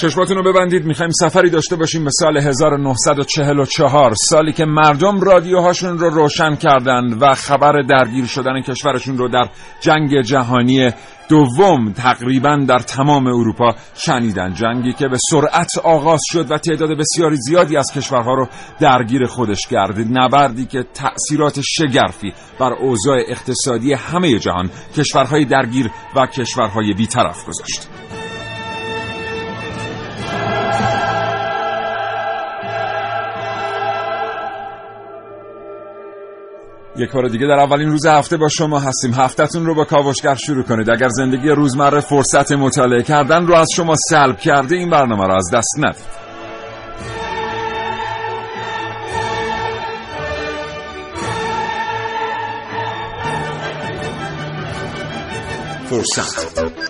چشماتون رو ببندید می‌خوایم سفری داشته باشیم به سال 1944 سالی که مردم رادیوهاشون رو روشن کردند و خبر درگیر شدن کشورشون رو در جنگ جهانی دوم تقریبا در تمام اروپا شنیدن. جنگی که به سرعت آغاز شد و تعداد بسیاری زیادی از کشورها رو درگیر خودش گردید نبردی که تأثیرات شگرفی بر اوضاع اقتصادی همه جهان کشورهای درگیر و کشورهای بیطرف گذاشت. یک بار دیگه در اولین روز هفته با شما هستیم. هفتهتون رو با کاوشگر شروع کنید. اگر زندگی روزمره فرصت مطالعه کردن رو از شما سلب کرده این برنامه رو از دست ندید. فرصت.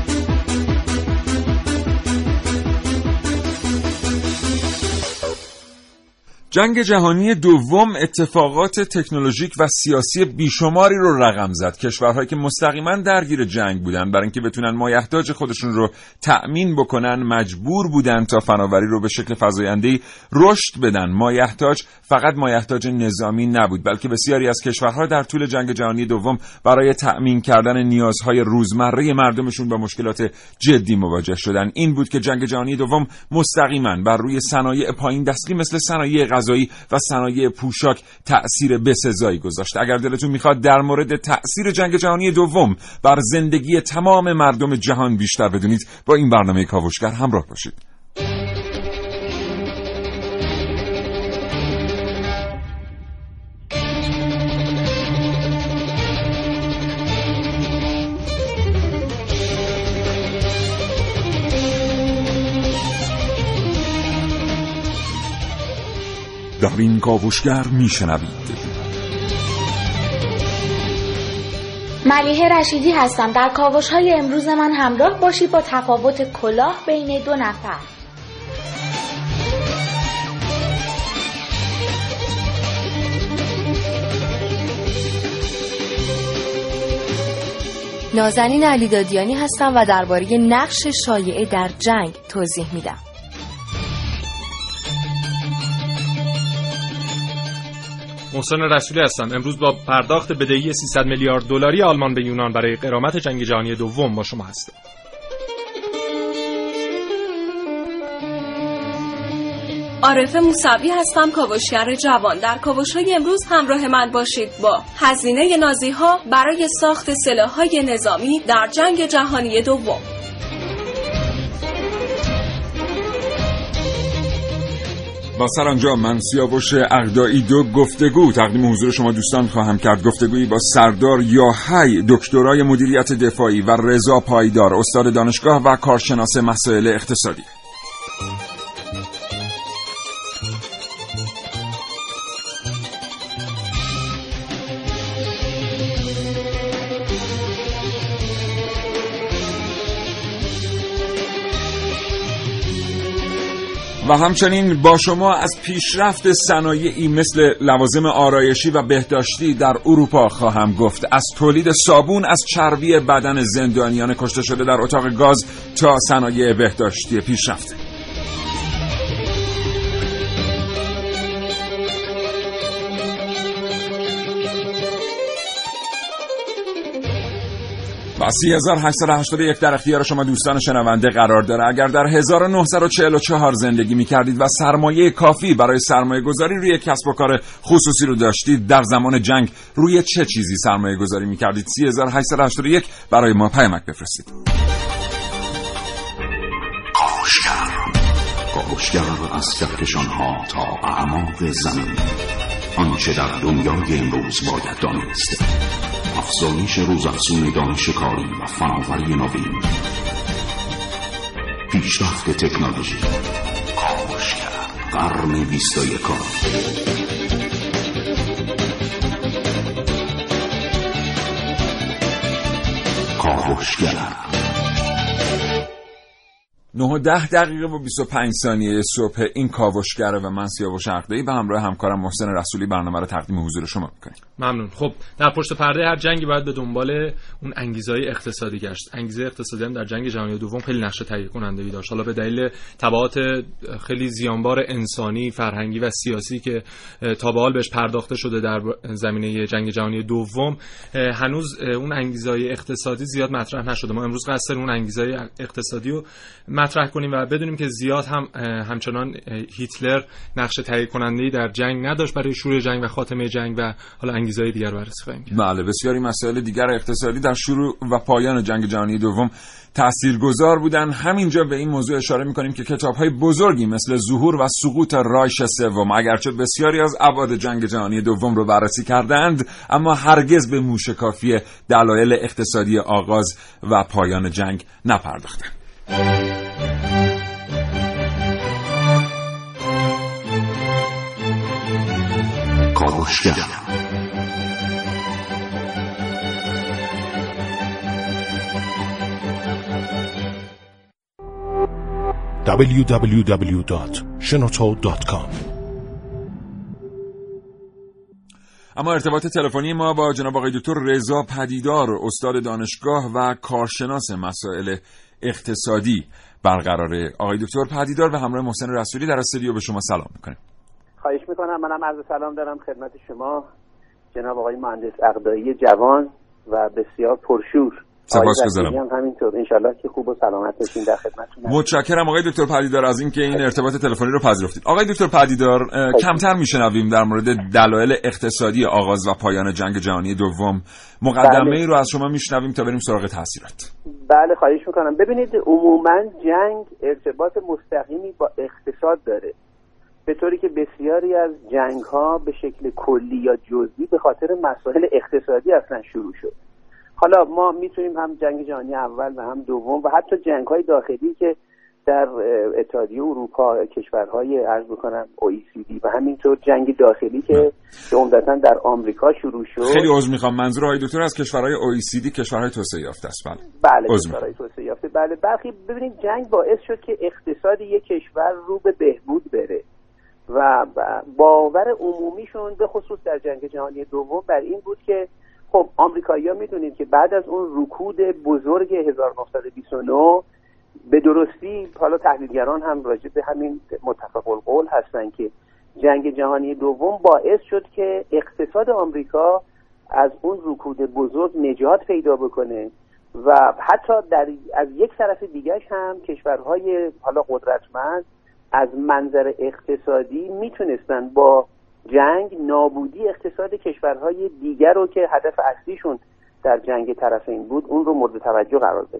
جنگ جهانی دوم اتفاقات تکنولوژیک و سیاسی بیشماری رو رقم زد. کشورهایی که مستقیما درگیر جنگ بودن برای اینکه بتونن مایحتاج خودشون رو تأمین بکنن مجبور بودن تا فناوری رو به شکل فزاینده‌ای رشد بدن. مایحتاج فقط مایحتاج نظامی نبود بلکه بسیاری از کشورها در طول جنگ جهانی دوم برای تأمین کردن نیازهای روزمره مردمشون با مشکلات جدی مواجه شدن. این بود که جنگ جهانی دوم مستقیما بر روی صنایع پایین دستی مثل صنایع غذایی و صنایع پوشاک تأثیر بسزایی گذاشت اگر دلتون می‌خواد در مورد تأثیر جنگ جهانی دوم بر زندگی تمام مردم جهان بیشتر بدونید با این برنامه کاوشگر همراه باشید. این کاوشگر میشنوید. ملیه رشیدی هستم. در کاوش های امروز من همراه باشید با تفاوت کلاه بین دو نفر. نازنین علیدادیانی هستم و درباره نقش شایعه در جنگ توضیح میدم. محسن رسولی هستم امروز با پرداخت بدهی 300 میلیارد دلاری آلمان به یونان برای قرامت جنگ جهانی دوم با شما هستم عارف موسوی هستم کاوشگر جوان. در کاوش های امروز همراه من باشید با هزینه نازی ها برای ساخت سلاح های نظامی در جنگ جهانی دوم. با سرانجام من سیاوش اقدایی دو گفتگو تقدیم حضور شما دوستان خواهم کرد. گفتگویی با سردار یاحی دکترای مدیریت دفاعی و رضا پایدار استاد دانشگاه و کارشناس مسائل اقتصادی. و همچنین با شما از پیشرفت صنایعی مثل لوازم آرایشی و بهداشتی در اروپا خواهم گفت. از تولید صابون از چربی بدن زندانیان کشته شده در اتاق گاز تا صنایع بهداشتی پیشرفته و 3881 در اختیار شما دوستان شنونده قرار داره. اگر در 1944 زندگی می کردید و سرمایه کافی برای سرمایه گذاری روی کسب و کار خصوصی رو داشتید در زمان جنگ روی چه چیزی سرمایه گذاری می کردید 3881 برای ما پیامک بفرستید. کاوشگر. از کهکشان ها تا اعماق زمین. آنچه در دنیای امروز باید دانست. افزایش روزافزون دانش کاری و فناوری نوین. پیشرفت تکنولوژی. کاوشگر قرن بیست و یکم کاوشگر 9 و 10 دقیقه و 25 ثانیه صبح این کاوشگره و من سیاوش عقده‌ای به همراه همکارم محسن رسولی برنامه رو تقدیم حضور شما می‌کنیم. ممنون. خب در پشت پرده هر جنگی باید به دنبال اون انگیزهای اقتصادی گشت. انگیزه اقتصادی هم در جنگ جهانی دوم خیلی نقش تهیه کننده داشت. حالا به دلیل تبعات خیلی زیانبار انسانی فرهنگی و سیاسی که تا به حال بهش پرداخته شده در زمینه جنگ جهانی دوم هنوز اون انگیزهای اقتصادی زیاد مطرح نشده. ما امروز قصد اون انگیزهای اقتصادی رو مطرح کنیم و بدونیم که زیاد هم همچنان هیتلر نقش تهیه کننده در جنگ نداشت برای شروع جنگ و خاتمه جنگ و حالا انگیزهای دیگر بررسی خواهیم بله بسیاری مسائل دیگر اقتصادی در شروع و پایان جنگ جهانی دوم تاثیرگذار بودن. همینجا به این موضوع اشاره می‌کنیم که کتاب های بزرگی مثل ظهور و سقوط رایش سوم اگرچه بسیاری از ابعاد جنگ جهانی دوم رو بررسی کردند اما هرگز به موشکافی دلایل اقتصادی آغاز و پایان جنگ نپرداختند. کاوشگر www.shenoto.com اما ارتباط تلفنی ما با جناب آقای دکتر رضا پدیدار استاد دانشگاه و کارشناس مسائل اقتصادی برقراره. آقای دکتر پدیدار به همراه محسن رسولی در استودیو به شما سلام می‌کنیم. خواهش می‌کنم. منم عرض سلام دارم خدمت شما. جناب آقای مهندس اقدایی جوان و بسیار پرشور. سپاسگزارم هم همینطور. انشالله که خوب و سلامت باشین در خدمتتون متشکرم آقای دکتر پدیدار از اینکه این ارتباط تلفنی رو پذیرفتید. آقای دکتر پدیدار کمتر میشنویم در مورد دلایل اقتصادی آغاز و پایان جنگ جهانی دوم. مقدمه بله. ای رو از شما میشنویم تا بریم سراغ تاثیرات. بله خواهش می‌کنم. ببینید عموما جنگ ارتباط مستقیمی با اقتصاد داره. به طوری که بسیاری از جنگ ها به شکل کلی یا جزئی به خاطر مسائل اقتصادی اصلا شروع شد. حالا ما می‌تونیم هم جنگ جهانی اول و هم دوم و حتی جنگ های داخلی که در اتحادیه اروپا کشورهای عرض بکنم OECD و همینطور جنگ داخلی که عمدتا در آمریکا شروع شد. خیلی عذر می‌خوام. منظور آقای دکتر از کشورهای OECD کشورهای توسعه یافته است. بله. بله کشورهای توسعه یافته. بله برخی ببینید جنگ باعث شد که اقتصاد یک کشور رو به بهبود بره و باور عمومیشون به خصوص در جنگ جهانی دوم بر این بود که خب آمریکایی‌ها می‌دونید که بعد از اون رکود بزرگ 1929 به درستی حالا تحلیلگران هم راجع به همین متفق القول هستن که جنگ جهانی دوم باعث شد که اقتصاد آمریکا از اون رکود بزرگ نجات پیدا بکنه و حتی در از یک طرف دیگرش هم کشورهای حالا قدرتمند از منظر اقتصادی می‌تونستن با جنگ نابودی اقتصاد کشورهای دیگر رو که هدف اصلیشون در جنگ طرفین بود اون رو مورد توجه قرار بدن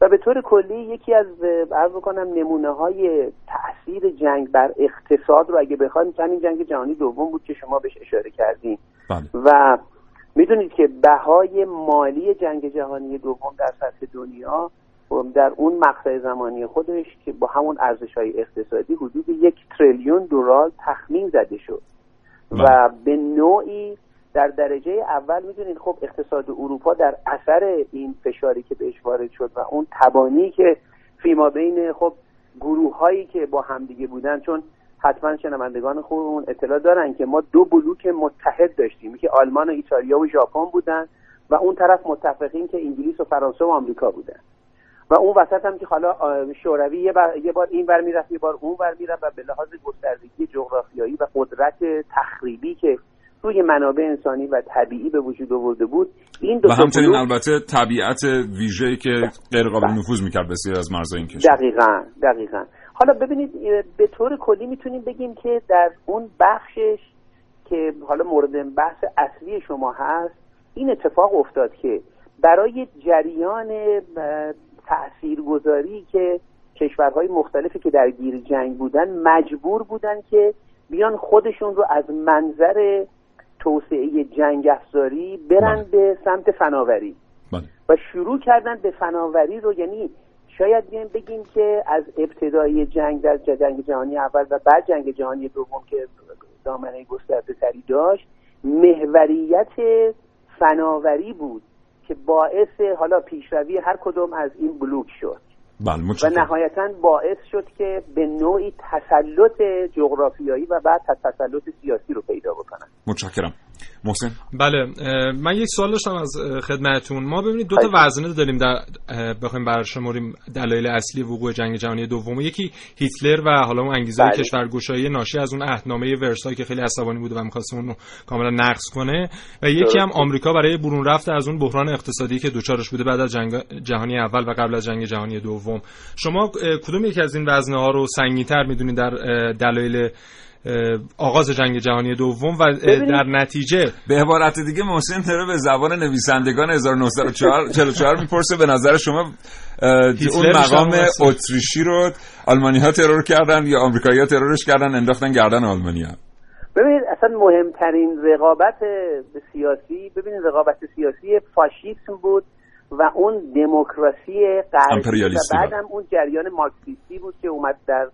و به طور کلی یکی از عرض بکنم نمونه های تاثیر جنگ بر اقتصاد رو اگه بخوایم همین جنگ جهانی دوم بود که شما بهش اشاره کردیم بله. و می‌دونید که بهای مالی جنگ جهانی دوم در سطح دنیا در اون مقطع زمانی خودش که با همون ارزش های اقتصادی حدود یک تریلیون دلار تخمین زده شد. و به نوعی در درجه اول می‌دونید خب اقتصاد اروپا در اثر این فشاری که بهش وارد شد و اون تبانی که فیما بین خب گروه هایی که با همدیگه بودن چون حتما شنوندگان خوبمون اطلاع دارن که ما دو بلوک متحد داشتیم که آلمان و ایتالیا و ژاپن بودن و اون طرف متفقین که انگلیس و فرانسه و آمریکا بودن. و اون وسط هم که حالا شوروی یه بار, یه بار این ور می‌رفت یه بار اون ور می‌رفت و به لحاظ گستردگی جغرافیایی و قدرت تخریبی که روی منابع انسانی و طبیعی به وجود آورده بود این دو و همچنین بلوک- البته طبیعت ویژه‌ای که غیر قابل بله. نفوذ می‌کرد بسیار از مرزهای این کشور. دقیقا دقیقا. حالا ببینید به طور کلی می‌تونیم بگیم که در اون بخشش که حالا مورد بحث اصلی شما هست این اتفاق افتاد که برای جریان تاثیرگذاری که کشورهای مختلفی که درگیر جنگ بودن مجبور بودن که بیان خودشون رو از منظر توسعه جنگ افزاری برن بله. به سمت فناوری بله. و شروع کردن به فناوری رو یعنی شاید بیایم بگیم که از ابتدای جنگ در جنگ جهانی اول و بعد جنگ جهانی دوم که دامنه گسترده تری داشت محوریت فناوری بود که باعث حالا پیشروی هر کدوم از این بلوک شد. و متشکرم. نهایتا باعث شد که به نوعی تسلط جغرافیایی و بعد تسلط سیاسی رو پیدا بکنن. متشکرم. محسن؟ بله من یک سوال داشتم از خدمتتون. ما ببینید دو تا وزنه داریم در بخوایم برشمریم دلایل اصلی وقوع جنگ جهانی دوم. یکی هیتلر و حالا اون انگیزه بله. کشورگشایی ناشی از اون عهدنامه ورسای که خیلی عصبانی بوده و می‌خواست اون رو کاملا نقض کنه. و یکی. هم آمریکا برای برون رفت از اون بحران اقتصادی که دوچارش بوده بعد از جنگ جهانی اول و قبل از جنگ جهانی دوم. شما اه، کدوم یکی از این وزنه ها رو سنگین‌تر می‌دونید در دلایل آغاز جنگ جهانی دوم و در نتیجه؟ به عبارت دیگه محسن داره به زبان نویسندگان 1944 می‌پرسه به نظر شما اون مقام. اتریشی رو آلمانی ها ترور کردن یا آمریکایی ها ترورش کردن انداختن گردن آلمانیا ببینید اصلا مهمترین رقابت سیاسی ببینید رقابت سیاسی فاشیسم بود. و اون دموکراسی غربی و. بعدم اون جریان مارکسیستی بود که اومد در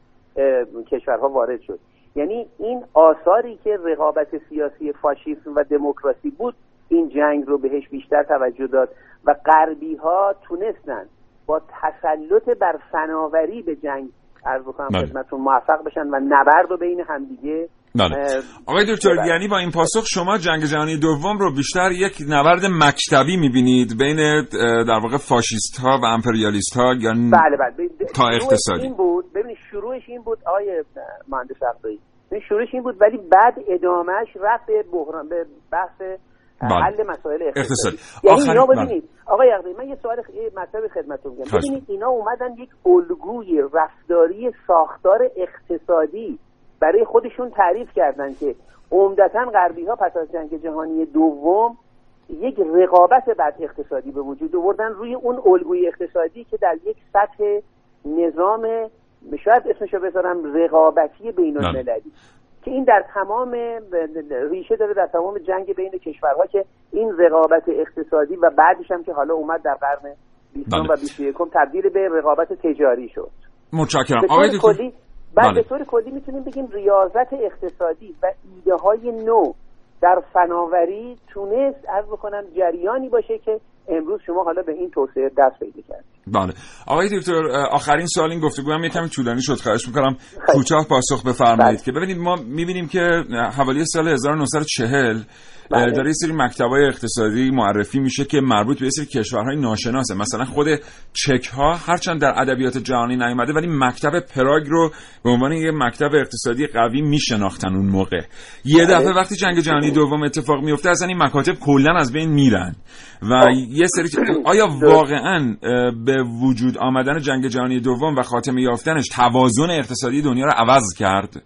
کشورها وارد شد یعنی این آثاری که رقابت سیاسی فاشیسم و دموکراسی بود این جنگ رو بهش بیشتر توجه داد و غربی ها تونستن با تسلط بر فناوری به جنگ عرض بکنم بله. خدمتتون موفق بشن و نبرد رو بین همدیگه بله اه، آقای دکتر. یعنی با این پاسخ شما جنگ جهانی دوم رو بیشتر یک نبرد مکتبی می‌بینید بین در واقع فاشیست ها و امپریالیست ها یا بله بله تا اقتصادی. این بود ببینید شروعش این بود آیه مهندس ببینید شروعش این بود ولی بعد ادامهش رفت به بحران به بحث بله. حل مسائل اقتصادی اقتصادی. یعنی اینا بله. ببینید آقای عقدایی من یه سوال خ- یه مطلب خدمتتون میگم ببینید اینا اومدن یک الگوی رفتاری ساختار اقتصادی برای خودشون تعریف کردن که عمدتا غربی ها پس از جنگ جهانی دوم یک رقابت بد اقتصادی به وجود آوردن روی اون الگوی اقتصادی که در یک سطح نظام شاید اسمشو بذارم رقابتی بین المللی که این در تمام ریشه داره در تمام جنگ بین کشورها که این رقابت اقتصادی و بعدش هم که حالا اومد در قرن 20 بله. و 21 تبدیل به رقابت تجاری شد. متشکرم. آقای دکتر. بعد بله. به طور کلی می‌تونیم بگیم ریاضت اقتصادی و ایده های نو در فناوری تونست از بکنم جریانی باشه که امروز شما حالا به این توسعه دست پیدا کرد بله. آقای دکتر آخرین سوال این گفتگو هم یکم طولانی شد خواهش می‌کنم. کوتاه پاسخ بفرمایید بله. که ببینید ما می‌بینیم که حوالی سال 1940 بله. داره یه سری مکتبای اقتصادی معرفی میشه که مربوط به یه سری کشورهای ناشناسه. مثلا خود چک ها هرچند در ادبیات جهانی نیومده ولی مکتب پراگ رو به عنوان یه مکتب اقتصادی قوی میشناختن اون موقع. یه بله. دفعه وقتی جنگ جهانی دوم اتفاق میفته اصلا این مکاتب کلا از بین میرن. و یه سری آیا واقعا اه، به وجود آمدن جنگ جهانی دوم و خاتمه یافتنش توازن اقتصادی دنیا رو عوض کرد.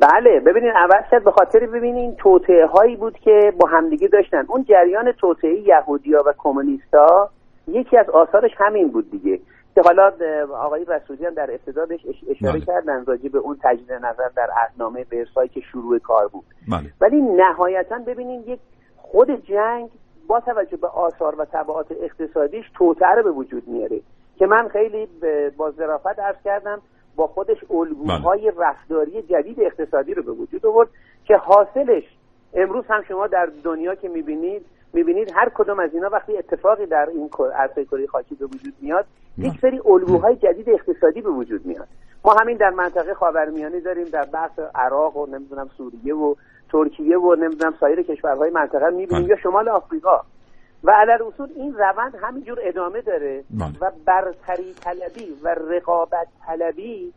بله ببینید عوض کرد به خاطر ببینید توطعه هایی بود که با همدیگه داشتن. اون جریان توطعه یهودیا و کمونیستا یکی از آثارش همین بود دیگه. که حالا آقای رسولی هم در ابتدا بهش اشاره بله. کردن راجع به اون تجدید نظر در عهدنامه ورسای که شروع کار بود. بله. ولی نهایتا ببینید یک خود جنگ با توجه به آثار و تبعات اقتصادیش رو به وجود میاره. که من خیلی با ظرافت عرض کردم با خودش الگوهای رفتاری جدید اقتصادی رو به وجود آورد که حاصلش امروز هم شما در دنیا که می‌بینید می‌بینید هر کدوم از اینا وقتی اتفاقی در این عرصه کره خاکی به وجود میاد یک سری الگوهای جدید اقتصادی به وجود میاد. ما همین در منطقه خاورمیانه داریم در بحث عراق و نمی‌دونم سوریه و ترکیه و نمی‌دونم سایر کشورهای منطقه می‌بینیم. بله. یا شمال آفریقا. و علل اصول این روند همینجور ادامه داره. بله. و برتری طلبی و رقابت طلبی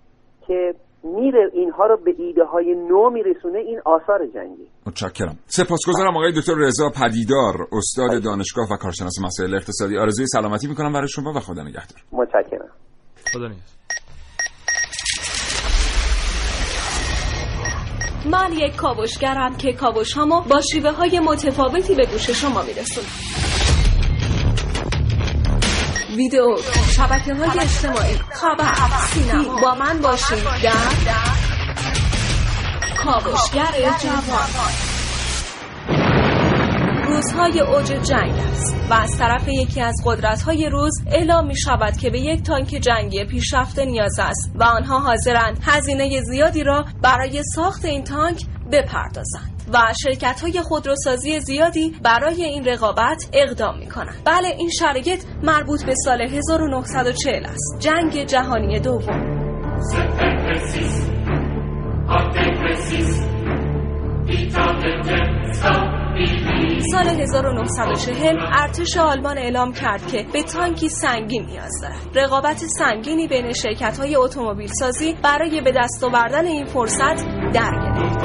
که میره اینها رو به ایده های نو میرسونه این آثار جنگی. متشکرم. سپاسگزارم آقای دکتر رضا پدیدار استاد دانشگاه و کارشناس مسائل اقتصادی. آرزوی سلامتی می‌کنم برای شما و خدا نگهدار. متشکرم. خدا نگهدار. من یک کاوشگرم که کاوش هامو با شیوه های متفاوتی به گوش شما میرسونم. ویدیو شبکه های اجتماعی خبر سینما با من باشید. در کاوشگر جوان. روزهای اوج جنگ است و از طرف یکی از قدرت‌های روز اعلام می شود که به یک تانک جنگی پیشرفته نیاز است و آنها حاضرند هزینه زیادی را برای ساخت این تانک بپردازند و شرکت های خودروسازی زیادی برای این رقابت اقدام می کنند. بله این شرایط مربوط به سال 1940 است. جنگ جهانی دوم. سال 1940 ارتش آلمان اعلام کرد که به تانکی سنگین نیاز دارد. رقابت سنگینی بین شرکت های اتومبیل سازی برای به دست آوردن این فرصت در گرفت.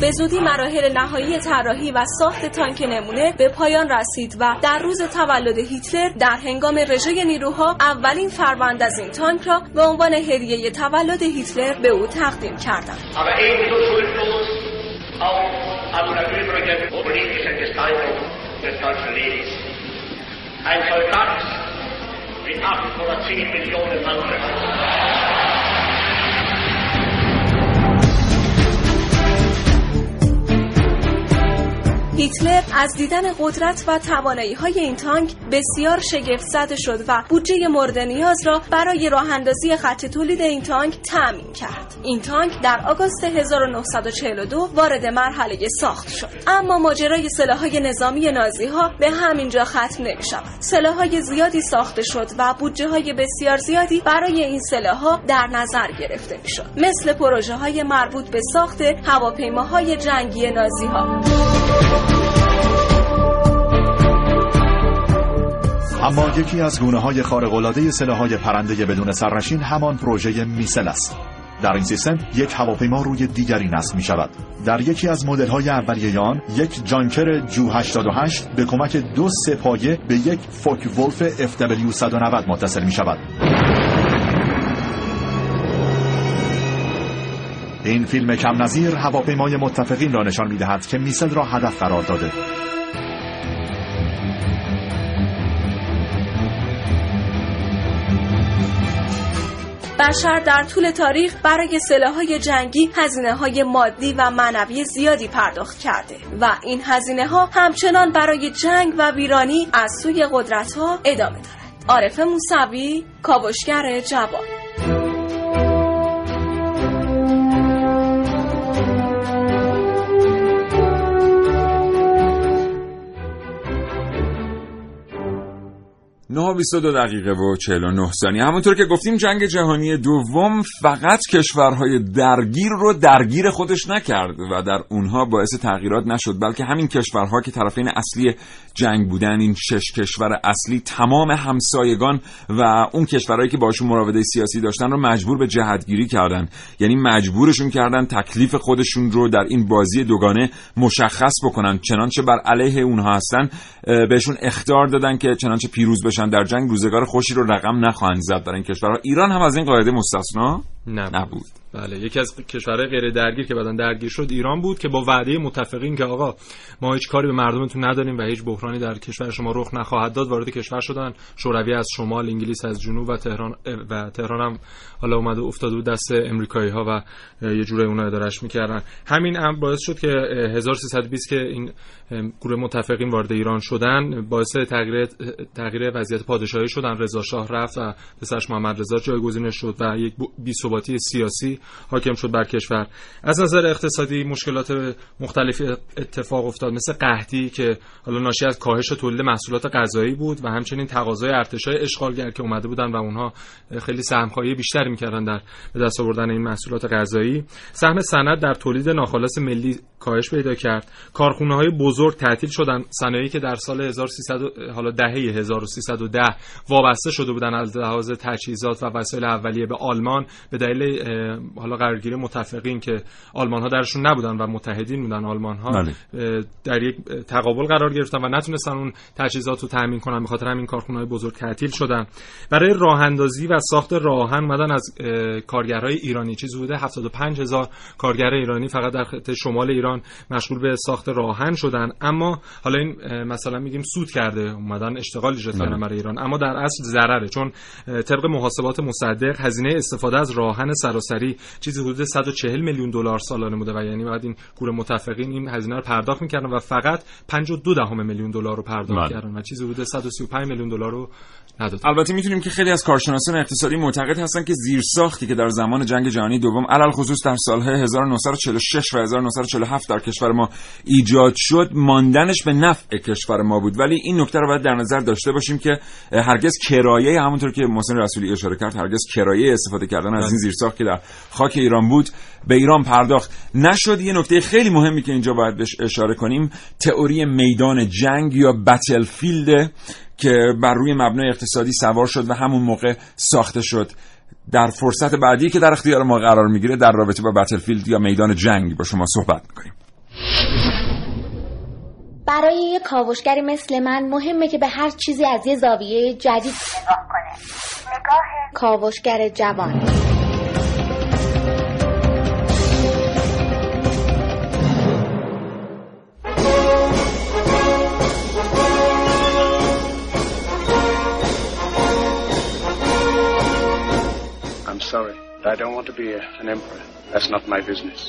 به زودی مراحل نهایی طراحی و ساخت تانک نمونه به پایان رسید و در روز تولد هیتلر در هنگام رژه نیروها اولین فروند از این تانک را به عنوان هدیه تولد هیتلر به او تقدیم کردند. Ein Soldat mit 8,10 Millionen Mann. هیتلر از دیدن قدرت و توانایی های این تانک بسیار شگفت زده شد و بودجه مورد نیاز را برای راه اندازی خط تولید این تانک تأمین کرد. این تانک در آگوست 1942 وارد مرحله ساخت شد. اما ماجرای سلاح‌های نظامی نازی ها به همین جا ختم نمی شود. سلاح‌های زیادی ساخته شد و بودجه های بسیار زیادی برای این سلاح‌ها در نظر گرفته می شد. مثل پروژه های مربوط به ساخت هواپیماهای جنگی نازی ها. اما یکی از گونه های خارق‌العاده سلاح‌های پرنده بدون سرنشین همان پروژه میسل است. در این سیستم یک هواپیما روی دیگری نصب می شود. در یکی از مدل های اولیه آن یک جانکر جو 88 به کمک دو سپایه به یک فوک ولف FW 190 متصل می شود. این فیلم کم نظیر هواپیمای متفقین را نشان می دهد که میسل را هدف قرار داده. بشر در طول تاریخ برای سلاحهای جنگی هزینه های مادی و معنوی زیادی پرداخت کرده و این هزینه ها همچنان برای جنگ و ویرانی از سوی قدرت ها ادامه دارد. عارف موسوی کاوشگر جوان. نه 22 دقیقه و 49 ثانیه. همونطور که گفتیم جنگ جهانی دوم فقط کشورهای درگیر رو درگیر خودش نکرد و در اونها باعث تغییرات نشد بلکه همین کشورها که طرفین اصلی جنگ بودن این شش کشور اصلی تمام همسایگان و اون کشورهایی که باشون مراوده سیاسی داشتن رو مجبور به جهتگیری کردن. یعنی مجبورشون کردن تکلیف خودشون رو در این بازی دوگانه مشخص بکنن. چنانچه بر علیه اونها هستن بهشون اختار دادن که چنانچه پیروز بشن. در جنگ روزگار خوشی رو رقم نخواهند زد در این کشورها. ایران هم از این قاعده مستثنا نبود. بله یکی از کشورهای غیر درگیر که بعدا درگیر شد ایران بود که با وعده متفقین که آقا ما هیچ کاری به مردمتون نداریم و هیچ بحرانی در کشور شما رخ نخواهد داد وارد کشور شدن. شوروی از شمال انگلیس از جنوب و تهران و تهران هم حالا اومده افتاده بود دست امریکایی ها و یه جوری اونها ادارش می‌کردن. همین هم باعث شد که 1320 که این گروه متفقین وارد ایران شدن باعث تغییر تغییر وضعیت پادشاهی شدن. رضا شاه رفت و پسرش محمد رضا جایگزینش شد و یک بی‌ثباتی سیاسی حاکم شد بر کشور. از نظر اقتصادی مشکلات مختلفی اتفاق افتاد. مثل قحطی که حالا ناشی از کاهش تولید محصولات غذایی بود و همچنین تقاضای ارتشای اشغالگر که اومده بودن و اونها خیلی سهمخواهی بیشتری می‌کردن در به دست آوردن این محصولات غذایی. سهم صنعت در تولید ناخالص ملی کاهش پیدا کرد. کارخونه های بزرگ تعطیل شدن. صنایعی که در سال 1300 حالا دهه 1310 وابسته شده بودن از لحاظ تجهیزات و وسایل اولیه به آلمان به دلیل حالا قرارگیری متفقین که آلمان ها درشون نبودن و متحدین بودن آلمان ها بله. در یک تقابل قرار گرفتن و نتونستن اون تجهیزات رو تامین کنن. به خاطر همین کارخونه های بزرگ تعطیل شدن. برای راه اندازی و ساخت راهن اومدن از کارگرهای ایرانی. چیزی بوده؟ 75 هزار کارگر ایرانی فقط در خط شمال ایران مشغول به ساخت راهن شدن. اما حالا این مثلا میگیم سود کرده اومدن اشتغال ایجاد کردن برای ایران. اما در اصل ضرره چون طبق محاسبات مصدق هزینه استفاده از راهن سراسری چیزی حدود 140 میلیون دلار سالانه بوده و یعنی بعد این گروه متفقین این هزینه رو پرداخت می‌کردن و فقط 52 دهم میلیون دلار رو پرداخت کردن و چیزی حدود 135 میلیون دلار رو نداد البته می‌تونیم که خیلی از کارشناسان اقتصادی معتقد هستن که زیرساختی که در زمان جنگ جهانی دوم علل خصوص در سالهای 1946 و 1947 در کشور ما ایجاد شد ماندنش به نفع کشور ما بود. ولی این نکته رو باید در نظر داشته باشیم که هرگز کرایه همونطور که محسن رسولی اشاره کرد هرگز کرایه استفاده کردن از این زیرساخت که در خاک ایران بود به ایران پرداخت نشد. یه نکته خیلی مهمی که اینجا باید بهش اشاره کنیم تئوری میدان جنگ یا بتل فیلد که بر روی مبنای اقتصادی سوار شد و همون موقع ساخته شد. در فرصت بعدی که در اختیار ما قرار می‌گیره در رابطه با بتلفیلد یا میدان جنگ با شما صحبت می‌کنیم. برای یه کاوشگری مثل من مهمه که به هر چیزی از یه زاویه جدید نگاه کنه. نگاه کاوشگر جوان. Sorry. I don't want to be a, an emperor. That's not my business.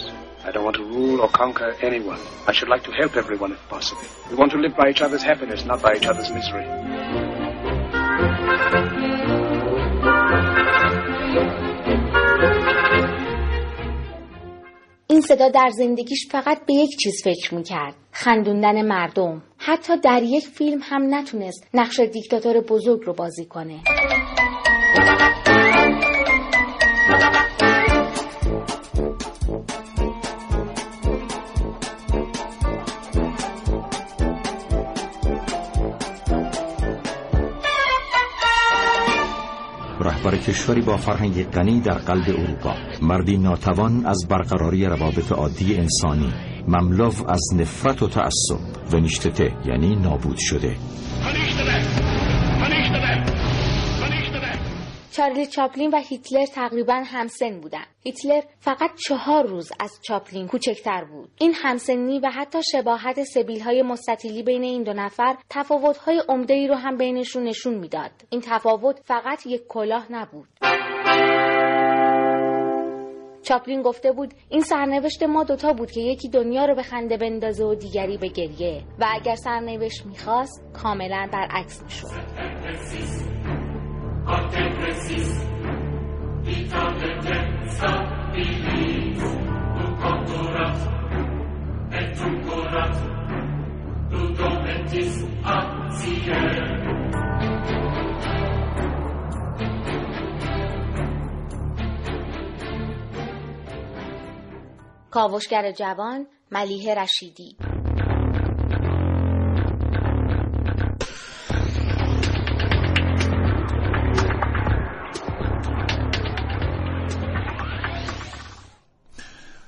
I don't want to rule or conquer anyone. I should like to help everyone if possible. We want to live by each other's happiness, not by each other's misery. این صدا در زندگیش فقط به یک چیز فکر می‌کرد خندوندن مردم حتی در یک فیلم هم نتونست نقش دیکتاتور بزرگ رو بازی کنه رهبر کشوری با فرهنگ غنی در قلب اروپا. مردی ناتوان از برقراری روابط عادی انسانی. مملو از نفرت و تعصب. و نیشتته یعنی نابود شده. چارلی چاپلین و هیتلر تقریبا همسن بودن. هیتلر فقط چهار روز از چاپلین کوچکتر بود. این همسنی و حتی شباهت سبیل های مستطیلی بین این دو نفر تفاوت های عمده ای رو هم بینشون نشون می‌داد. این تفاوت فقط یک کلاه نبود. چاپلین گفته بود این سرنوشت ما دوتا بود که یکی دنیا رو به خنده بندازه و دیگری به گریه و اگر سرنوشت می‌خواست کاملا برعکس می‌شد کاوشگر جوان ملیه رشیدی.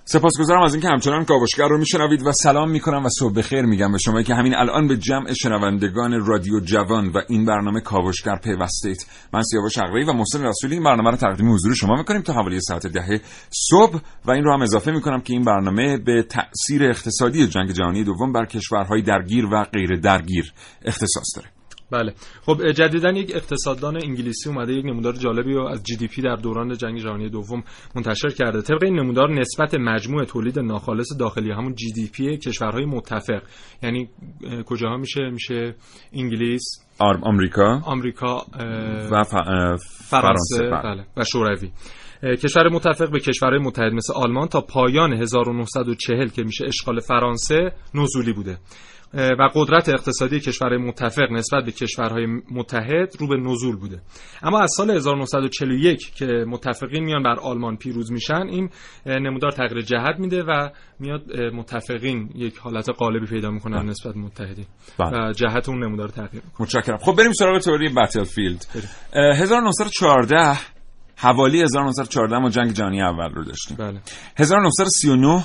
سپاسگزارم از اینکه همچنان کاوشگر رو میشنوید و سلام می‌کنم و صبح بخیر میگم به شما که همین الان به جمع شنوندگان رادیو جوان و این برنامه کاوشگر پیوستید. من سیاوش شقری و محسن رسولی این برنامه رو تقدیم حضور شما می‌کنیم تا حوالی ساعت ده صبح و این رو هم اضافه می‌کنم که این برنامه به تاثیر اقتصادی جنگ جهانی دوم بر کشورهای درگیر و غیر درگیر اختصاص داره. بله. خب جدیدا یک اقتصاددان انگلیسی اومده یک نمودار جالبی رو از جی دی پی در دوران جنگ جهانی دوم منتشر کرده. طبق این نمودار نسبت مجموع تولید ناخالص داخلی همون جی دی پی کشورهای متفق. یعنی کجاها میشه؟ میشه انگلیس آمریکا. آمریکا و فرانسه. بله. و شوروی. کشور متفق به کشورهای متحد مثل آلمان تا پایان 1940 که میشه اشغال فرانسه نزولی بوده. و قدرت اقتصادی کشورهای متفق نسبت به کشورهای متحد رو به نزول بوده. اما از سال 1941 که متفقین میان بر آلمان پیروز میشن این نمودار تغییر جهت میده و میاد متفقین یک حالت قالبی پیدا می‌کنن بله. نسبت متحدین. بله. و جهت اون نمودار تغییر متشکرم. خب بریم سراغ تئوری بتلفیلد 1914 حوالی 1914 ما جنگ جهانی اول رو داشتیم. بله. 1939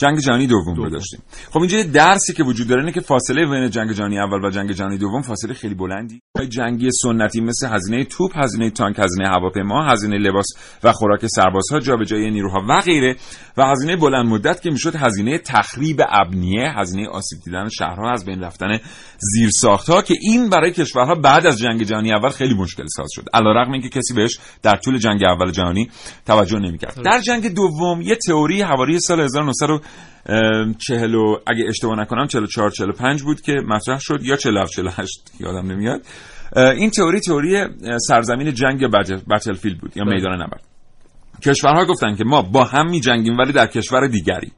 جنگ جهانی دوم رو داشتیم. خب اینجا درسی که وجود داره اینه که فاصله بین جنگ جهانی اول و جنگ جهانی دوم فاصله خیلی بلندی. جنگی سنتی مثل هزینه توپ هزینه تانک هزینه هواپیما هزینه لباس و خوراک سربازها جابجایی نیروها و غیره و هزینه بلند مدت که می‌شد هزینه تخریب ابنیه هزینه آسیب دیدن شهرها از بین رفتن زیرساختها که این برای کشورها بعد از جنگ جهانی اول خیلی مشکل ساز شد. علیرغم اینکه کسی بهش در طول جنگ اول جهانی توجه نمی‌کرد. در جنگ دوم یه تئوری حوالی سال 1900 چهل و اگه اشتباه نکنم 44 45 بود که مطرح شد یا 47 48 یادم نمیاد. این تئوری تئوری سرزمین جنگ بتلفیلد بود یا میدان نبرد. کشورها گفتن که ما با هم می جنگیم ولی در کشور دیگری.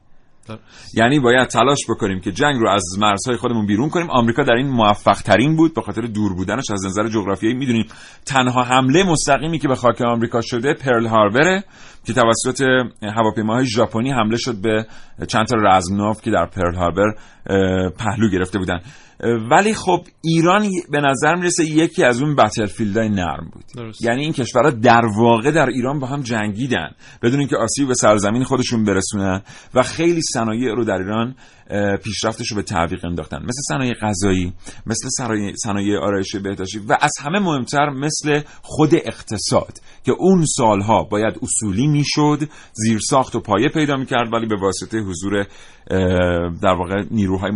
یعنی باید تلاش بکنیم که جنگ رو از مرزهای خودمون بیرون کنیم. آمریکا در این موفق ترین بود به خاطر دور بودنش. از نظر جغرافیایی می‌دونیم تنها حمله مستقیمی که به خاک آمریکا شده پرل هاربره که توسط هواپیماهای ژاپنی حمله شد به چند تا رزمناف که در پرل هاربر پهلو گرفته بودن. ولی خب ایران به نظر می‌رسه یکی از اون بتلفیلدهای نرم بود درست. یعنی این کشورها در واقع در ایران با هم جنگیدن بدون اینکه آسیب به سرزمین خودشون برسونن و خیلی صنایع رو در ایران پیشرفتش رو به تعویق انداختن. مثل صنایع غذایی مثل صنایع آرایش بهداشتی و از همه مهمتر مثل خود اقتصاد که اون سالها باید اصولی می‌شد زیر ساخت و پایه پیدا می‌کرد ولی به واسطه حضور در واقع نیروهای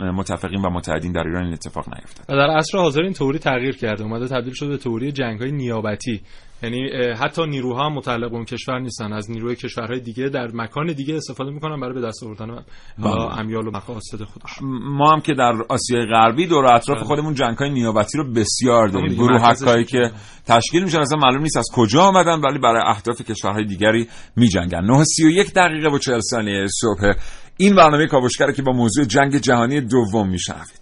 متفقین و متحدین در ایران این اتفاق نیفتاد. در عصر حاضر این توری تغییر کرده اومده تبدیل شده به توری جنگ های نیابتی. یعنی حتی نیروها هم متعلق به اون کشور نیستن. از نیروی کشورهای دیگه در مکان دیگه استفاده می‌کنن برای به دست آوردن بله. امیال و مقاصد خودش. ما هم که در آسیای غربی دور اطراف بله. خودمون های نیابتی رو بسیار داریم. گروه که تشکیل میشن اصلا معلوم نیست از کجا آمدن ولی برای اهداف کشورهای دیگری میجنگن. 9:31 دقیقه و 40 ثانیه صبح. این برنامه کاوشگر که با موضوع جنگ جهانی دوم میشنوید.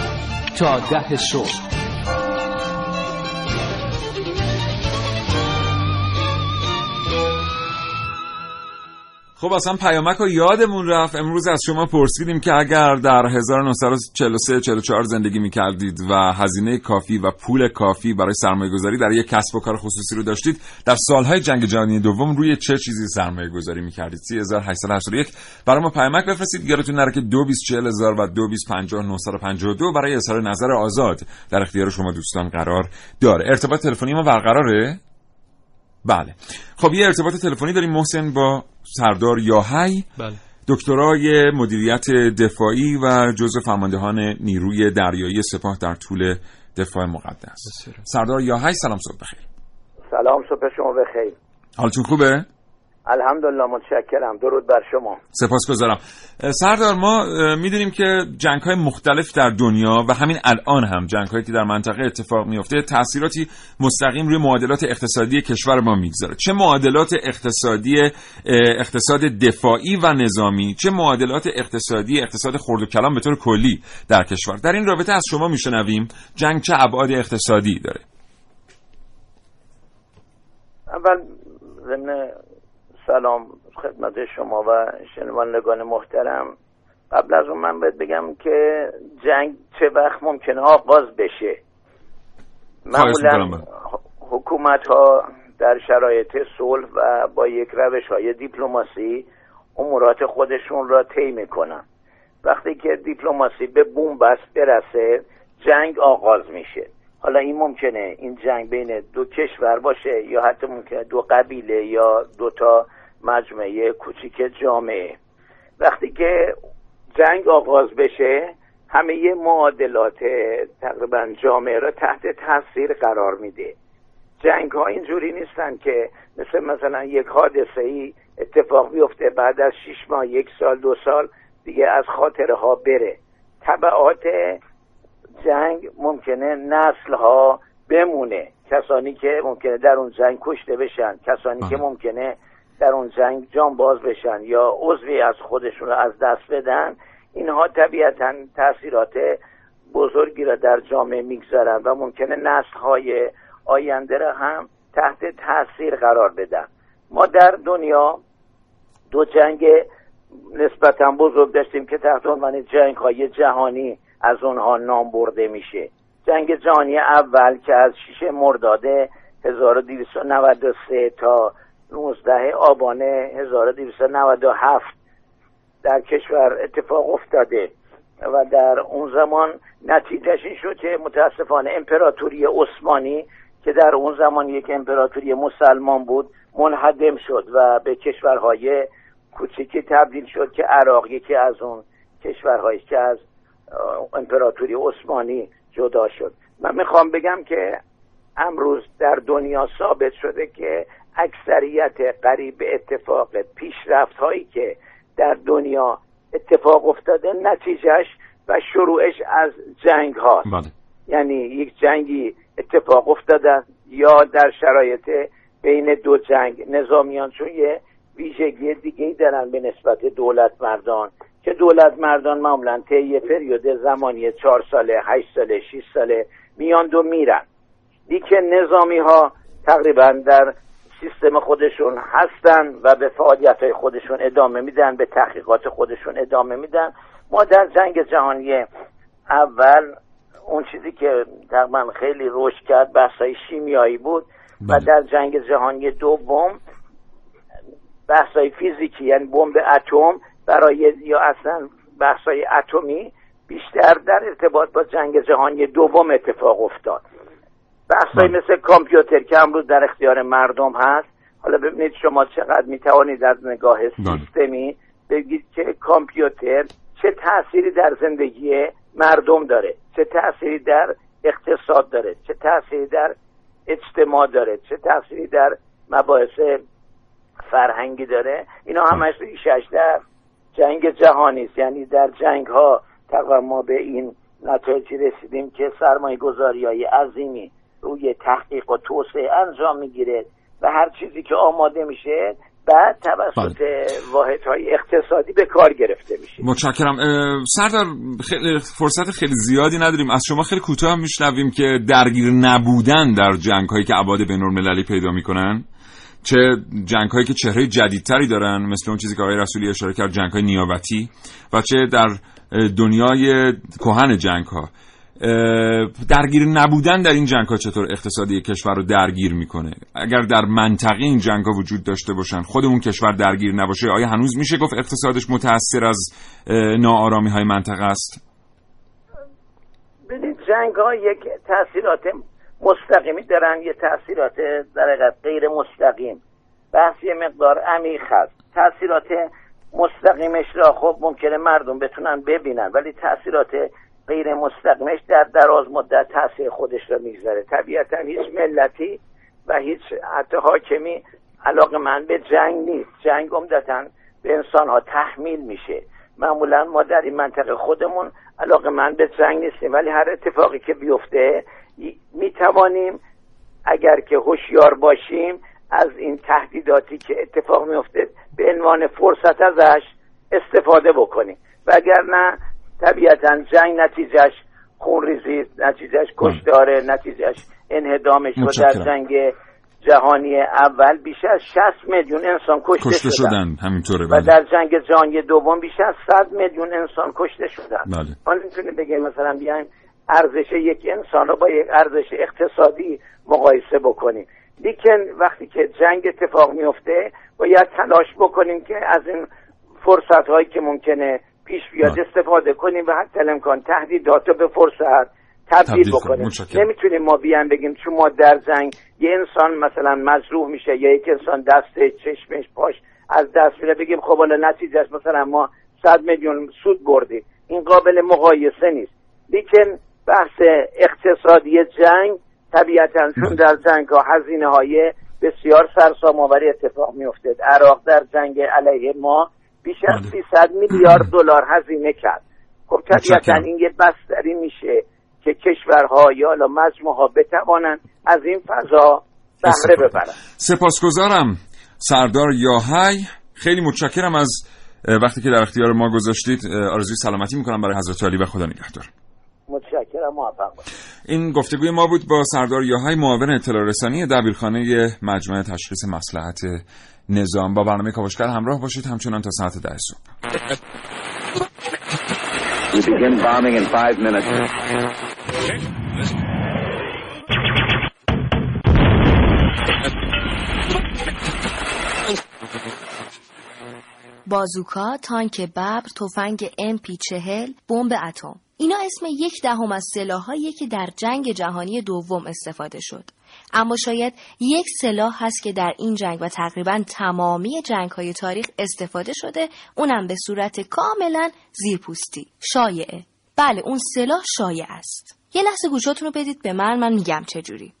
تا ده صبح خب اصلا پیامک رو یادمون رفت. امروز از شما پرسیدیم که اگر در 1943 44 زندگی می‌کردید و هزینه کافی و پول کافی برای سرمایه گذاری در یک کسب و کار خصوصی رو داشتید در سالهای جنگ جهانی دوم روی چه چیزی سرمایه گذاری می‌کردید 3881 برای ما پیامک بفرستید. یادتون نره که 224000 و 225952 برای اظهار نظر آزاد در اختیار شما دوستان قرار داره. ارتباط تلفنی ما برقراره؟ بله. خب یه ارتباط تلفنی داریم محسن با سردار یاهی. بله. دکترای مدیریت دفاعی و جزء فرماندهان نیروی دریایی سپاه در طول دفاع مقدس. سردار یاهی سلام صبح بخیر. سلام صبح شما بخیر. حالتون خوبه؟ الحمدلله متشکرم. درود بر شما. سپاسگزارم سردار ما می‌دونیم که جنگ های مختلف در دنیا و همین الان هم جنگ هایی که در منطقه اتفاق میفته تاثیراتی مستقیم روی معادلات اقتصادی کشور ما می‌گذاره. چه معادلات اقتصادی اقتصاد دفاعی و نظامی چه معادلات اقتصادی اقتصاد خرد و کلام به طور کلی در کشور. در این رابطه از شما میشنویم جنگ چه ابعاد اقتصادی داره. اول ضمن سلام خدمت شما و شنوندگان محترم. قبل از اون من باید بگم که جنگ چه وقت ممکنه آغاز بشه. معمولا حکومت ها در شرایط صلح و با یک روش های دیپلماسی امورات خودشون را طی می‌کنن. وقتی که دیپلماسی به بوم بست برسه جنگ آغاز میشه. حالا این ممکنه این جنگ بین دو کشور باشه یا حتی ممکنه دو قبیله یا دو تا مجموعه کوچیک جامعه. وقتی که جنگ آغاز بشه همه معادلات تقریبا جامعه را تحت تاثیر قرار میده. جنگ ها اینجوری نیستن که مثل مثلا یک حادثه ای اتفاق بیفته بعد از شیش ماه یک سال دو سال دیگه از خاطره ها بره. طبعات جنگ ممکنه نسل ها بمونه. کسانی که ممکنه در اون جنگ کشته بشن کسانی که ممکنه در اون جنگ جان باز بشن یا عضوی از خودشون رو از دست بدن اینها طبیعتا تاثیرات بزرگی را در جامعه می‌گذارن و ممکنه نسل های آینده را هم تحت تاثیر قرار بدن. ما در دنیا دو جنگ نسبتا بزرگ داشتیم که تحت عنوان جنگ های جهانی از اونها نام برده میشه. جنگ جهانی اول که از 6 مرداد 1293 تا 19 آبان 1297 در کشور اتفاق افتاده و در اون زمان نتیجهش این شد که متاسفانه امپراتوری عثمانی که در اون زمان یک امپراتوری مسلمان بود منهدم شد و به کشورهای کوچکی تبدیل شد که عراق یکی از اون کشورهایی که از امپراتوری عثمانی جدا شد. من می‌خوام بگم که امروز در دنیا ثابت شده که اکثریت قریب اتفاق پیشرفت هایی که در دنیا اتفاق افتاده نتیجهش و شروعش از جنگ هاست. بله. یعنی یک جنگی اتفاق افتاده یا در شرایط بین دو جنگ. نظامیان چون یه ویژگی دیگه دارن به نسبت دولت مردان که دولت مردان معمولا طی یه پریود زمانی چهار ساله هشت ساله شیش ساله میان دو میرن. دیگه نظامی ها تقریبا در سیستم خودشون هستن و به فعالیت های خودشون ادامه میدن به تحقیقات خودشون ادامه میدن. ما در جنگ جهانی اول اون چیزی که تقریبا خیلی رشد کرد بحث های شیمیایی بود و در جنگ جهانی دوم بحث های فیزیکی یعنی بمب اتم برای یا اصلا بحث های اتمی بیشتر در ارتباط با جنگ جهانی دوم اتفاق افتاد. بحث مثل کامپیوتر که امروز در اختیار مردم هست. حالا ببینید شما چقدر می‌توانید از نگاه سیستمی بگید که کامپیوتر چه تأثیری در زندگی مردم داره چه تأثیری در اقتصاد داره چه تأثیری در اجتماع داره چه تأثیری در مباحث فرهنگی داره. اینا همش ریشش در جنگ جهانی است. یعنی در جنگ ها تقریبا ما به این نتایجی رسیدیم که سرمایه گذاری های عظیمی روی تحقیق و توسعه انجام می‌گیره و هر چیزی که آماده میشه بعد توسط بله. واحد های اقتصادی به کار گرفته میشه. متشکرم. سردار خیلی فرصت خیلی زیادی نداریم. از شما خیلی کوتاه میشنویم که درگیر نبودن در جنگ هایی که ابعاد بین المللی پیدا می‌کنن چه جنگ هایی که چهره جدیدتری دارن مثل اون چیزی که آقای رسولی اشاره کرد جنگ های نیابتی و چه در دنیای کهن جنگ ها درگیر نبودن در این جنگ ها چطور اقتصادی کشور رو درگیر می‌کنه؟ اگر در منطقه این جنگ ها وجود داشته باشن خود اون کشور درگیر نباشه آیا هنوز میشه گفت اقتصادش متاثر از ناآرامی های منطقه است؟ ببینید جنگ ها یک تاثیرات مستقیمی دارن یه تاثیرات در غیر مستقیم. بحث یه مقدار عمیق هست. تاثیرات مستقیمش را خب ممکنه مردم بتونن ببینن ولی تاثیرات غیر مستقیمش در دراز مدت تاثیر خودش را می‌گذاره. طبیعتا هیچ ملتی و هیچ حتی حاکمی علاقه من به جنگ نیست. جنگ عمدتا به انسان ها تحمیل میشه. معمولا ما در این منطقه خودمون علاقه من به جنگ نیستیم ولی هر اتفاقی که بیفته می توانیم اگر که هوشیار باشیم از این تهدیداتی که اتفاق میفته به عنوان فرصت ازش استفاده بکنیم. و اگر نه طبیعتا جنگ نتیجهش خونریزی نتیجهش کشتاره نتیجهش انهدامش و در. جنگ جهانی اول بیش از 60 میلیون انسان کشته, کشته شدن شدن همینطوره و بله. در جنگ جهانی دوم بیش از 100 میلیون انسان کشته شدن بله. ما نمی‌تونیم بگیم مثلا بیایم ارزش یک انسان رو با یک ارزش اقتصادی مقایسه بکنیم لیکن وقتی که جنگ اتفاق میفته باید تلاش بکنیم که از این فرصت هایی که ممکنه پیش بیاد استفاده کنیم و حتی امکان تهدیدات رو به فرصت تبدیل بکنه نمی‌تونیم ما بیان بگیم چون ما در جنگ یه انسان مثلا مجروح میشه یا یک انسان دست چشمش پاش از دست میره بگیم خب حالا نتیجهش مثلا ما صد میلیون سود بردیم. این قابل مقایسه نیست. لیکن بحث اقتصادی جنگ طبیعتا چون در جنگ ها هزینه های بسیار سرسام‌آوری اتفاق میافتد عراق در جنگ علیه ما بیش از 300 بله. میلیارد دلار هزینه کرد. خب طبیعتا این یه بستری میشه که کشورها یا حالا مجموعه ها بتوانند از این فضا بهره ببرن. سپاسگزارم. سردار یاهی خیلی متشکرم از وقتی که در اختیار ما گذاشتید. آرزوی سلامتی می‌کنم برای حضرت علی و خدا نگهدار. متشکرم موفق این گفتگوی ما بود با سردار یاهای معاون اطلاع رسانی دبیرخانه مجمع تشخیص مسلحت نظام با برنامه کاوشگر همراه باشید. همچنان تا ساعت ده صبح. بازوکا، تانک ببر، تفنگ MP 40 بمب اتم. اینا اسم یک دهم از سلاحهایی که در جنگ جهانی دوم استفاده شد. اما شاید یک سلاح هست که در این جنگ و تقریبا تمامی جنگ های تاریخ استفاده شده اونم به صورت کاملا زیرپوستی. شایعه. بله اون سلاح شایع است. یه لحظه گوشاتون رو بدید به من من میگم چجوری.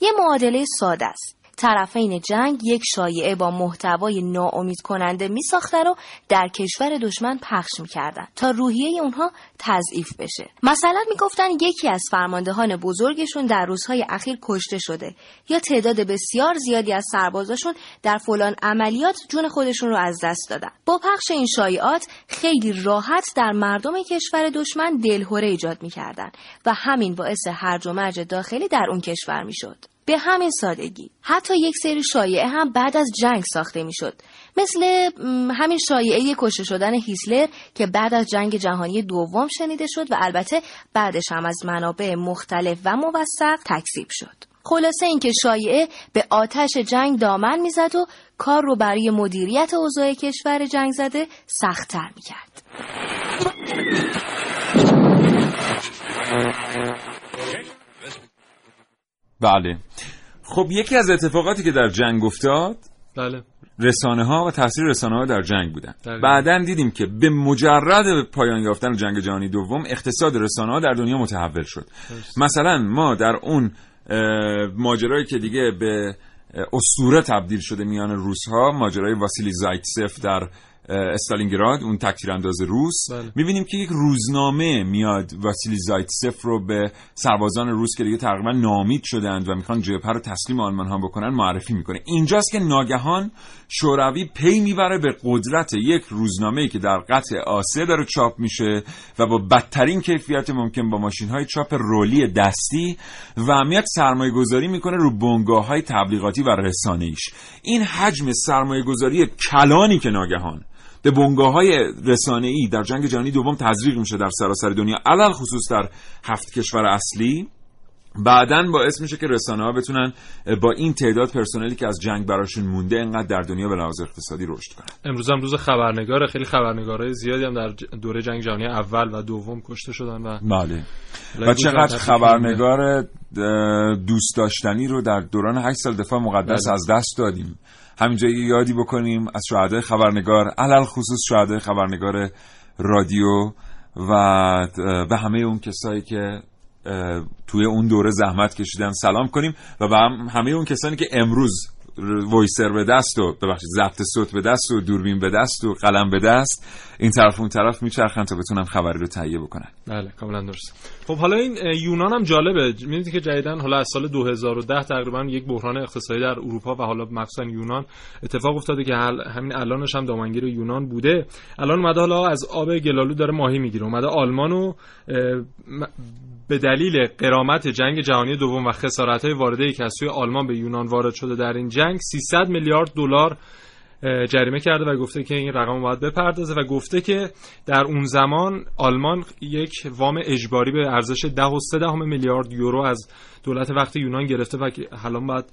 یه معادله ساده است. طرفین جنگ یک شایعه با محتوای ناامید کننده می ساخته رو در کشور دشمن پخش می کردن تا روحیه اونها تضعیف بشه. مثلا می‌گفتن یکی از فرماندهان بزرگشون در روزهای اخیر کشته شده یا تعداد بسیار زیادی از سربازاشون در فلان عملیات جون خودشون رو از دست دادن. با پخش این شایعات خیلی راحت در مردم کشور دشمن دلهوره ایجاد می‌کردن و همین باعث هرج و مرج داخلی در اون کشور می‌شد. به همین سادگی. حتی یک سری شایعه هم بعد از جنگ ساخته می‌شد. مثل همین شایعه کشته شدن هیتلر که بعد از جنگ جهانی دوم شنیده شد و البته بعدش هم از منابع مختلف و موثق تکذیب شد. خلاصه اینکه شایعه به آتش جنگ دامن می‌زد و کار رو برای مدیریت اوضاع کشور جنگ زده سختتر می‌کرد. بله. خب یکی از اتفاقاتی که در جنگ افتاد بله. رسانه ها و تاثیر رسانه ها در جنگ بودن. بعدا دیدیم که به مجرد پایان یافتن جنگ جهانی دوم اقتصاد رسانه ها در دنیا متحول شد. مثلا ما در اون ماجرایی که دیگه به اسطوره تبدیل شده میان روس ها ماجرای واسیلی زایتسف در استالینگراد اون انداز روس. بله. می‌بینیم که یک روزنامه میاد واسیلی زایتسف رو به سربازان روس که دیگه تقریبا نامید شدند و می‌خوان جبهه رو تسلیم آلمان ها بکنن معرفی می‌کنه. اینجاست که ناگهان شوروی پی می‌بره به قدرت یک روزنامه که در قطع آسیا داره چاپ میشه و با بدترین کیفیت ممکن با ماشین های چاپ رولی دستی و میاد سرمایه گذاری می‌کنه رو بنگاه های تبلیغاتی و رسانه ایش این حجم سرمایه گذاری کلانی که ناگهان به بنگاه های رسانه ای در جنگ جهانی دوم تزریق میشه در سراسر دنیا. علل خصوص در هفت کشور اصلی. بعدا باعث میشه که رسانه ها بتونن با این تعداد پرسنلی که از جنگ براشون مونده اینقدر در دنیا به لحاظ اقتصادی رشد کنن. امروز هم روز خبرنگار خیلی خبرنگارای زیادی هم در دوره جنگ جهانی اول و دوم کشته شدن و بله. و چقدر خبرنگار دوست داشتنی رو در دوران 8 سال دفاع مقدس بله. از دست دادیم. همینجا یادی بکنیم از شهدای خبرنگار علل خصوص شهدای خبرنگار رادیو و به همه اون کسایی که توی اون دوره زحمت کشیدن سلام کنیم و به همه اون کسانی که امروز وایسر به دست و ببخشید ضبط صوت به دست و دوربین به دست و قلم به دست این طرف اون طرف میچرخن تا بتونن خبری رو تهیه بکنن. بله کاملا درست. خب حالا این یونان هم جالبه. می‌دونید که جدیدن حالا از سال 2010 تقریبا یک بحران اقتصادی در اروپا و حالا مخصوصا یونان اتفاق افتاده که همین الانش هم دامنگیر یونان بوده. الان اومده حالا از آب گلالود داره ماهی می‌گیره. اومده آلمانو به دلیل قرامت جنگ جهانی دوم و خسارت‌های وارده که از سوی آلمان به یونان وارد شده در این جنگ 300 میلیارد دلار جریمه کرده و گفته که این رقم باید بپردازه و گفته که در اون زمان آلمان یک وام اجباری به ارزش 10 میلیارد یورو از دولت وقت یونان گرفته و حالا باید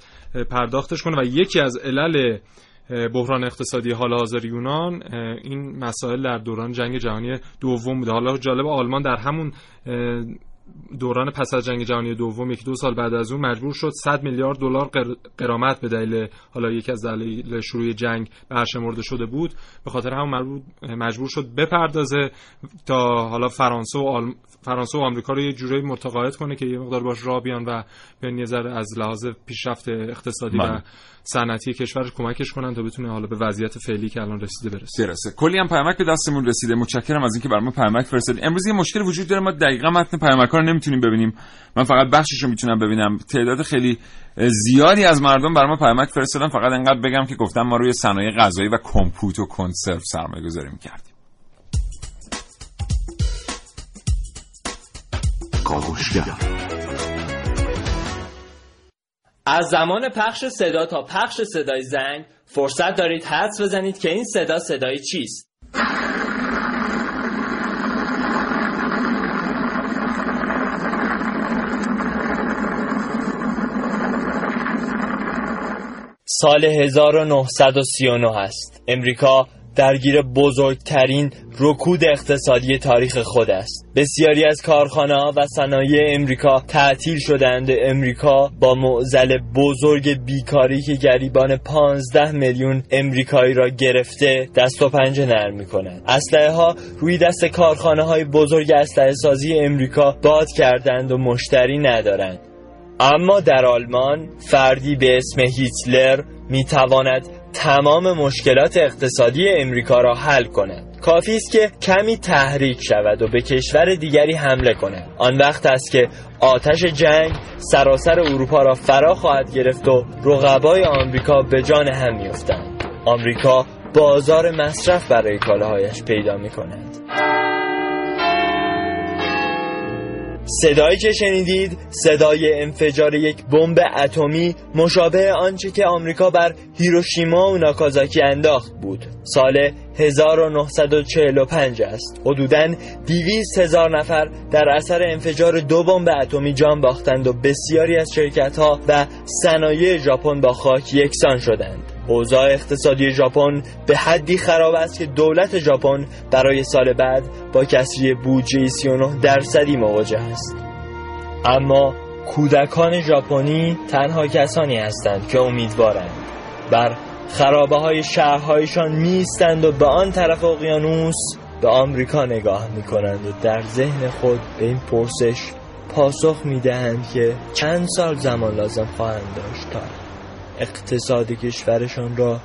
پرداختش کنه و یکی از علل بحران اقتصادی حال حاضر یونان این مسائل در دوران جنگ جهانی دوم بوده. حالا جالب آلمان در همون دوران پس از جنگ جهانی دوم یک دو سال بعد از اون مجبور شد 100 میلیارد دلار قرامت به دلیل حالا یکی از دلایل شروع جنگ برشمرده شده بود به خاطر همون مجبور شد بپردازه تا حالا فرانسه و. فرانسه و آمریکا رو یه جوری متقاعد کنه که یه مقدار باش راه بیان و بیان یه ذره از لحاظ پیشرفت اقتصادی و بله. صنعتی کشورش کمکش کنن تا بتونه حالا به وضعیت فعلی که الان رسیده برسه. برسه. کلی هم پیامک به دستمون رسیده. متشکرم از اینکه برام پیامک فرستادید امروز یه مشکل وجود داره. ما دقیقا متن پیامک ها رو نمی‌تونیم ببینیم. من فقط بخشش رو می‌تونم ببینم. تعداد خیلی زیادی از مردم برای ما پیامک فرستادن. فقط انقدر بگم که گفتم ما روی صنایع غذایی و کمپوت و کنسرو سرمایه گذاری می‌کردیم از زمان پخش صدا تا پخش صدای زنگ فرصت دارید حدس بزنید که این صدا صدای چیست. سال 1939 است امریکا درگیر بزرگترین رکود اقتصادی تاریخ خود است. بسیاری از کارخانه و صنایع امریکا تعطیل شدند. امریکا با معزل بزرگ بیکاری که گریبان 15 میلیون امریکایی را گرفته دست و پنجه نرم می کند اسلحه ها روی دست کارخانه های بزرگ اسلحه سازی امریکا باد کردند و مشتری ندارند. اما در آلمان فردی به اسم هیتلر می تواند تمام مشکلات اقتصادی امریکا را حل کند کافی است که کمی تحریک شود و به کشور دیگری حمله کند آن وقت است که آتش جنگ سراسر اروپا را فرا خواهد گرفت و رقبای آمریکا به جان هم میافتند. آمریکا بازار مصرف برای کالاهایش پیدا می کند صدایی که شنیدید صدای انفجار یک بمب اتمی مشابه آنچه که آمریکا بر هیروشیما و ناکازاکی انداخت بود. سال 1945 است. حدوداً 200 هزار نفر در اثر انفجار دو بمب اتمی جان باختند و بسیاری از شرکت ها و صنایع ژاپن با خاک یکسان شدند. اوضاع اقتصادی ژاپن به حدی خراب است که دولت ژاپن برای سال بعد با کسری بودجه 39 درصدی مواجه است. اما کودکان ژاپنی تنها کسانی هستند که امیدوارند. بر خرابه های شهرهایشان میستند و به آن طرف اقیانوس به آمریکا نگاه می کنند و در ذهن خود به این پرسش پاسخ می دهند که چند سال زمان لازم خواهند داشت تا اقتصاد کشورشان را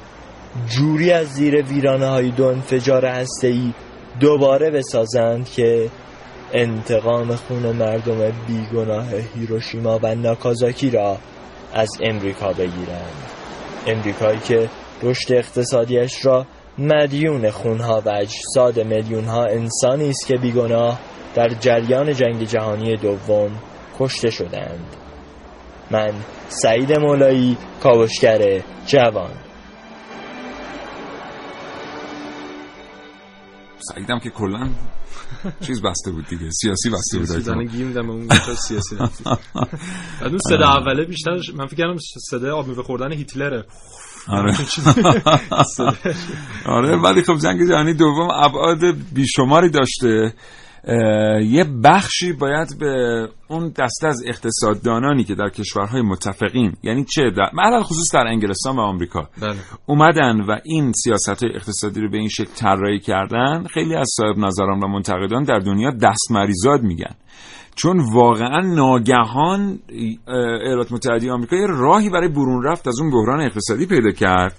جوری از زیر ویرانه های دو انفجار هسته دوباره بسازند که انتقام خون مردم بیگناه هیروشیما و ناکازاکی را از امریکا بگیرند. امریکایی که رشد اقتصادیش را مدیون خونها و اجساد میلیونها انسانی است که بیگناه در جریان جنگ جهانی دوم کشته شدند من سعید مولایی کاوشگر جوان. سعیدم که کلا چیز بسته بود دیگه سیاسی بسته بود سیاسی گیم دم اون سیاسی. بعد اون صدا اوله بیشتر من فکر کردم صدا آب میوه خوردن هیتلره. آره. آره ولی خب جنگ جهانی دوم ابعاد بیشماری داشته. یه بخشی باید به اون دسته از اقتصاددانانی که در کشورهای متفقین یعنی چه در خصوص در انگلستان و آمریکا بله. اومدن و این سیاست های اقتصادی رو به این شکل طراحی کردن خیلی از صاحب نظران و منتقدان در دنیا دست مریزاد میگن چون واقعا ناگهان ایالات متحده آمریکا یه راهی برای برون رفت از اون بحران اقتصادی پیدا کرد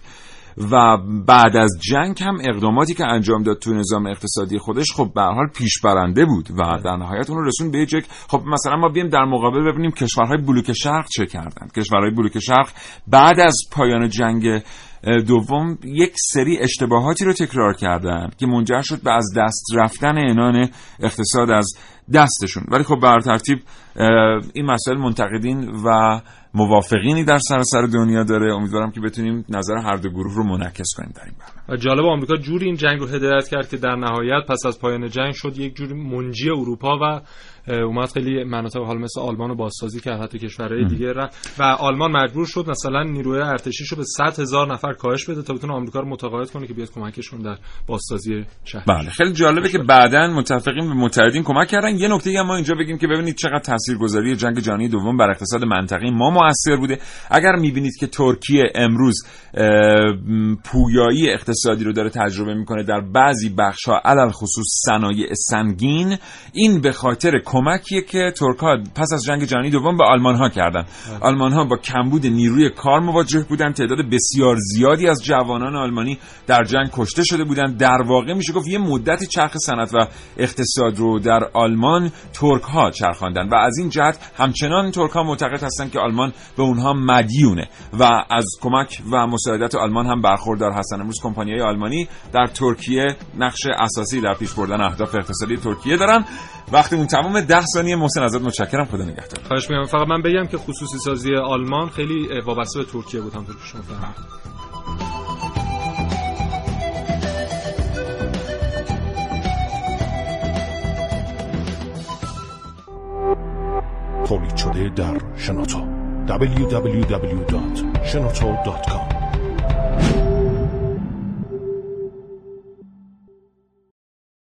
و بعد از جنگ هم اقداماتی که انجام داد تو نظام اقتصادی خودش خب به حال پیش برنده بود و در نهایت اون رو رسون به یک خب مثلا ما بیم در مقابل ببینیم کشورهای بلوک شرق چه کردن. کشورهای بلوک شرق بعد از پایان جنگ دوم یک سری اشتباهاتی رو تکرار کردن که منجر شد به از دست رفتن انان اقتصاد از دستشون. ولی خب بر ترتیب این مسائل منتقدین و موافقینی در سراسر دنیا داره. امیدوارم که بتونیم نظر هر دو گروه رو منعکس کنیم در این برنامه. و جالب آمریکا جوری این جنگ رو هدایت کرد که در نهایت پس از پایان جنگ شد یک جوری منجی اروپا و اومد خیلی مناطق حال مثل آلمان رو بازسازی کرد حتی کشورهای دیگه رفت. و آلمان مجبور شد مثلا نیروی ارتشیشو به 100 هزار نفر کاهش بده تا بتونه آمریکا رو متقاعد کنه که بیاد کمکشون در بازسازی شهر. بله خیلی جالبه که بعدا متفقین به متحدین کمک کردن. یه نکته ما اینجا بگیم که ببینید چقدر تاثیرگذاری جنگ جهانی دوم بر اقتصاد منطقه ما موثر بوده. اگر می‌بینید که ترکیه امروز پویایی اقتصادی رو داره تجربه می‌کنه در بعضی بخش ها علل خصوص صنایع سنگین این به خاطر کمکیه که ترک ها پس از جنگ جهانی دوم به آلمان ها کردن. آلمان ها با کمبود نیروی کار مواجه بودن. تعداد بسیار زیادی از جوانان آلمانی در جنگ کشته شده بودن در واقع میشه گفت یه مدتی چرخ صنعت و اقتصاد رو در آلمان ترک ها چرخاندن و از این جهت همچنان ترک ها معتقد هستن که آلمان به اونها مدیونه و از کمک و مساعدت آلمان هم برخوردار هستن. امروز کمپانی آلمانی در ترکیه نقش اساسی در پیش بردن اهداف اقتصادی ترکیه دارن. وقتی اون تمام ده ثانیه محسن ازت متشکرم خدا نگهدار. خواهش می‌کنم. فقط من بگم که خصوصی سازی آلمان خیلی وابسته به ترکیه بود همونطور که شما فهمیدید تولید شده در شنوتو. www.shenoto.com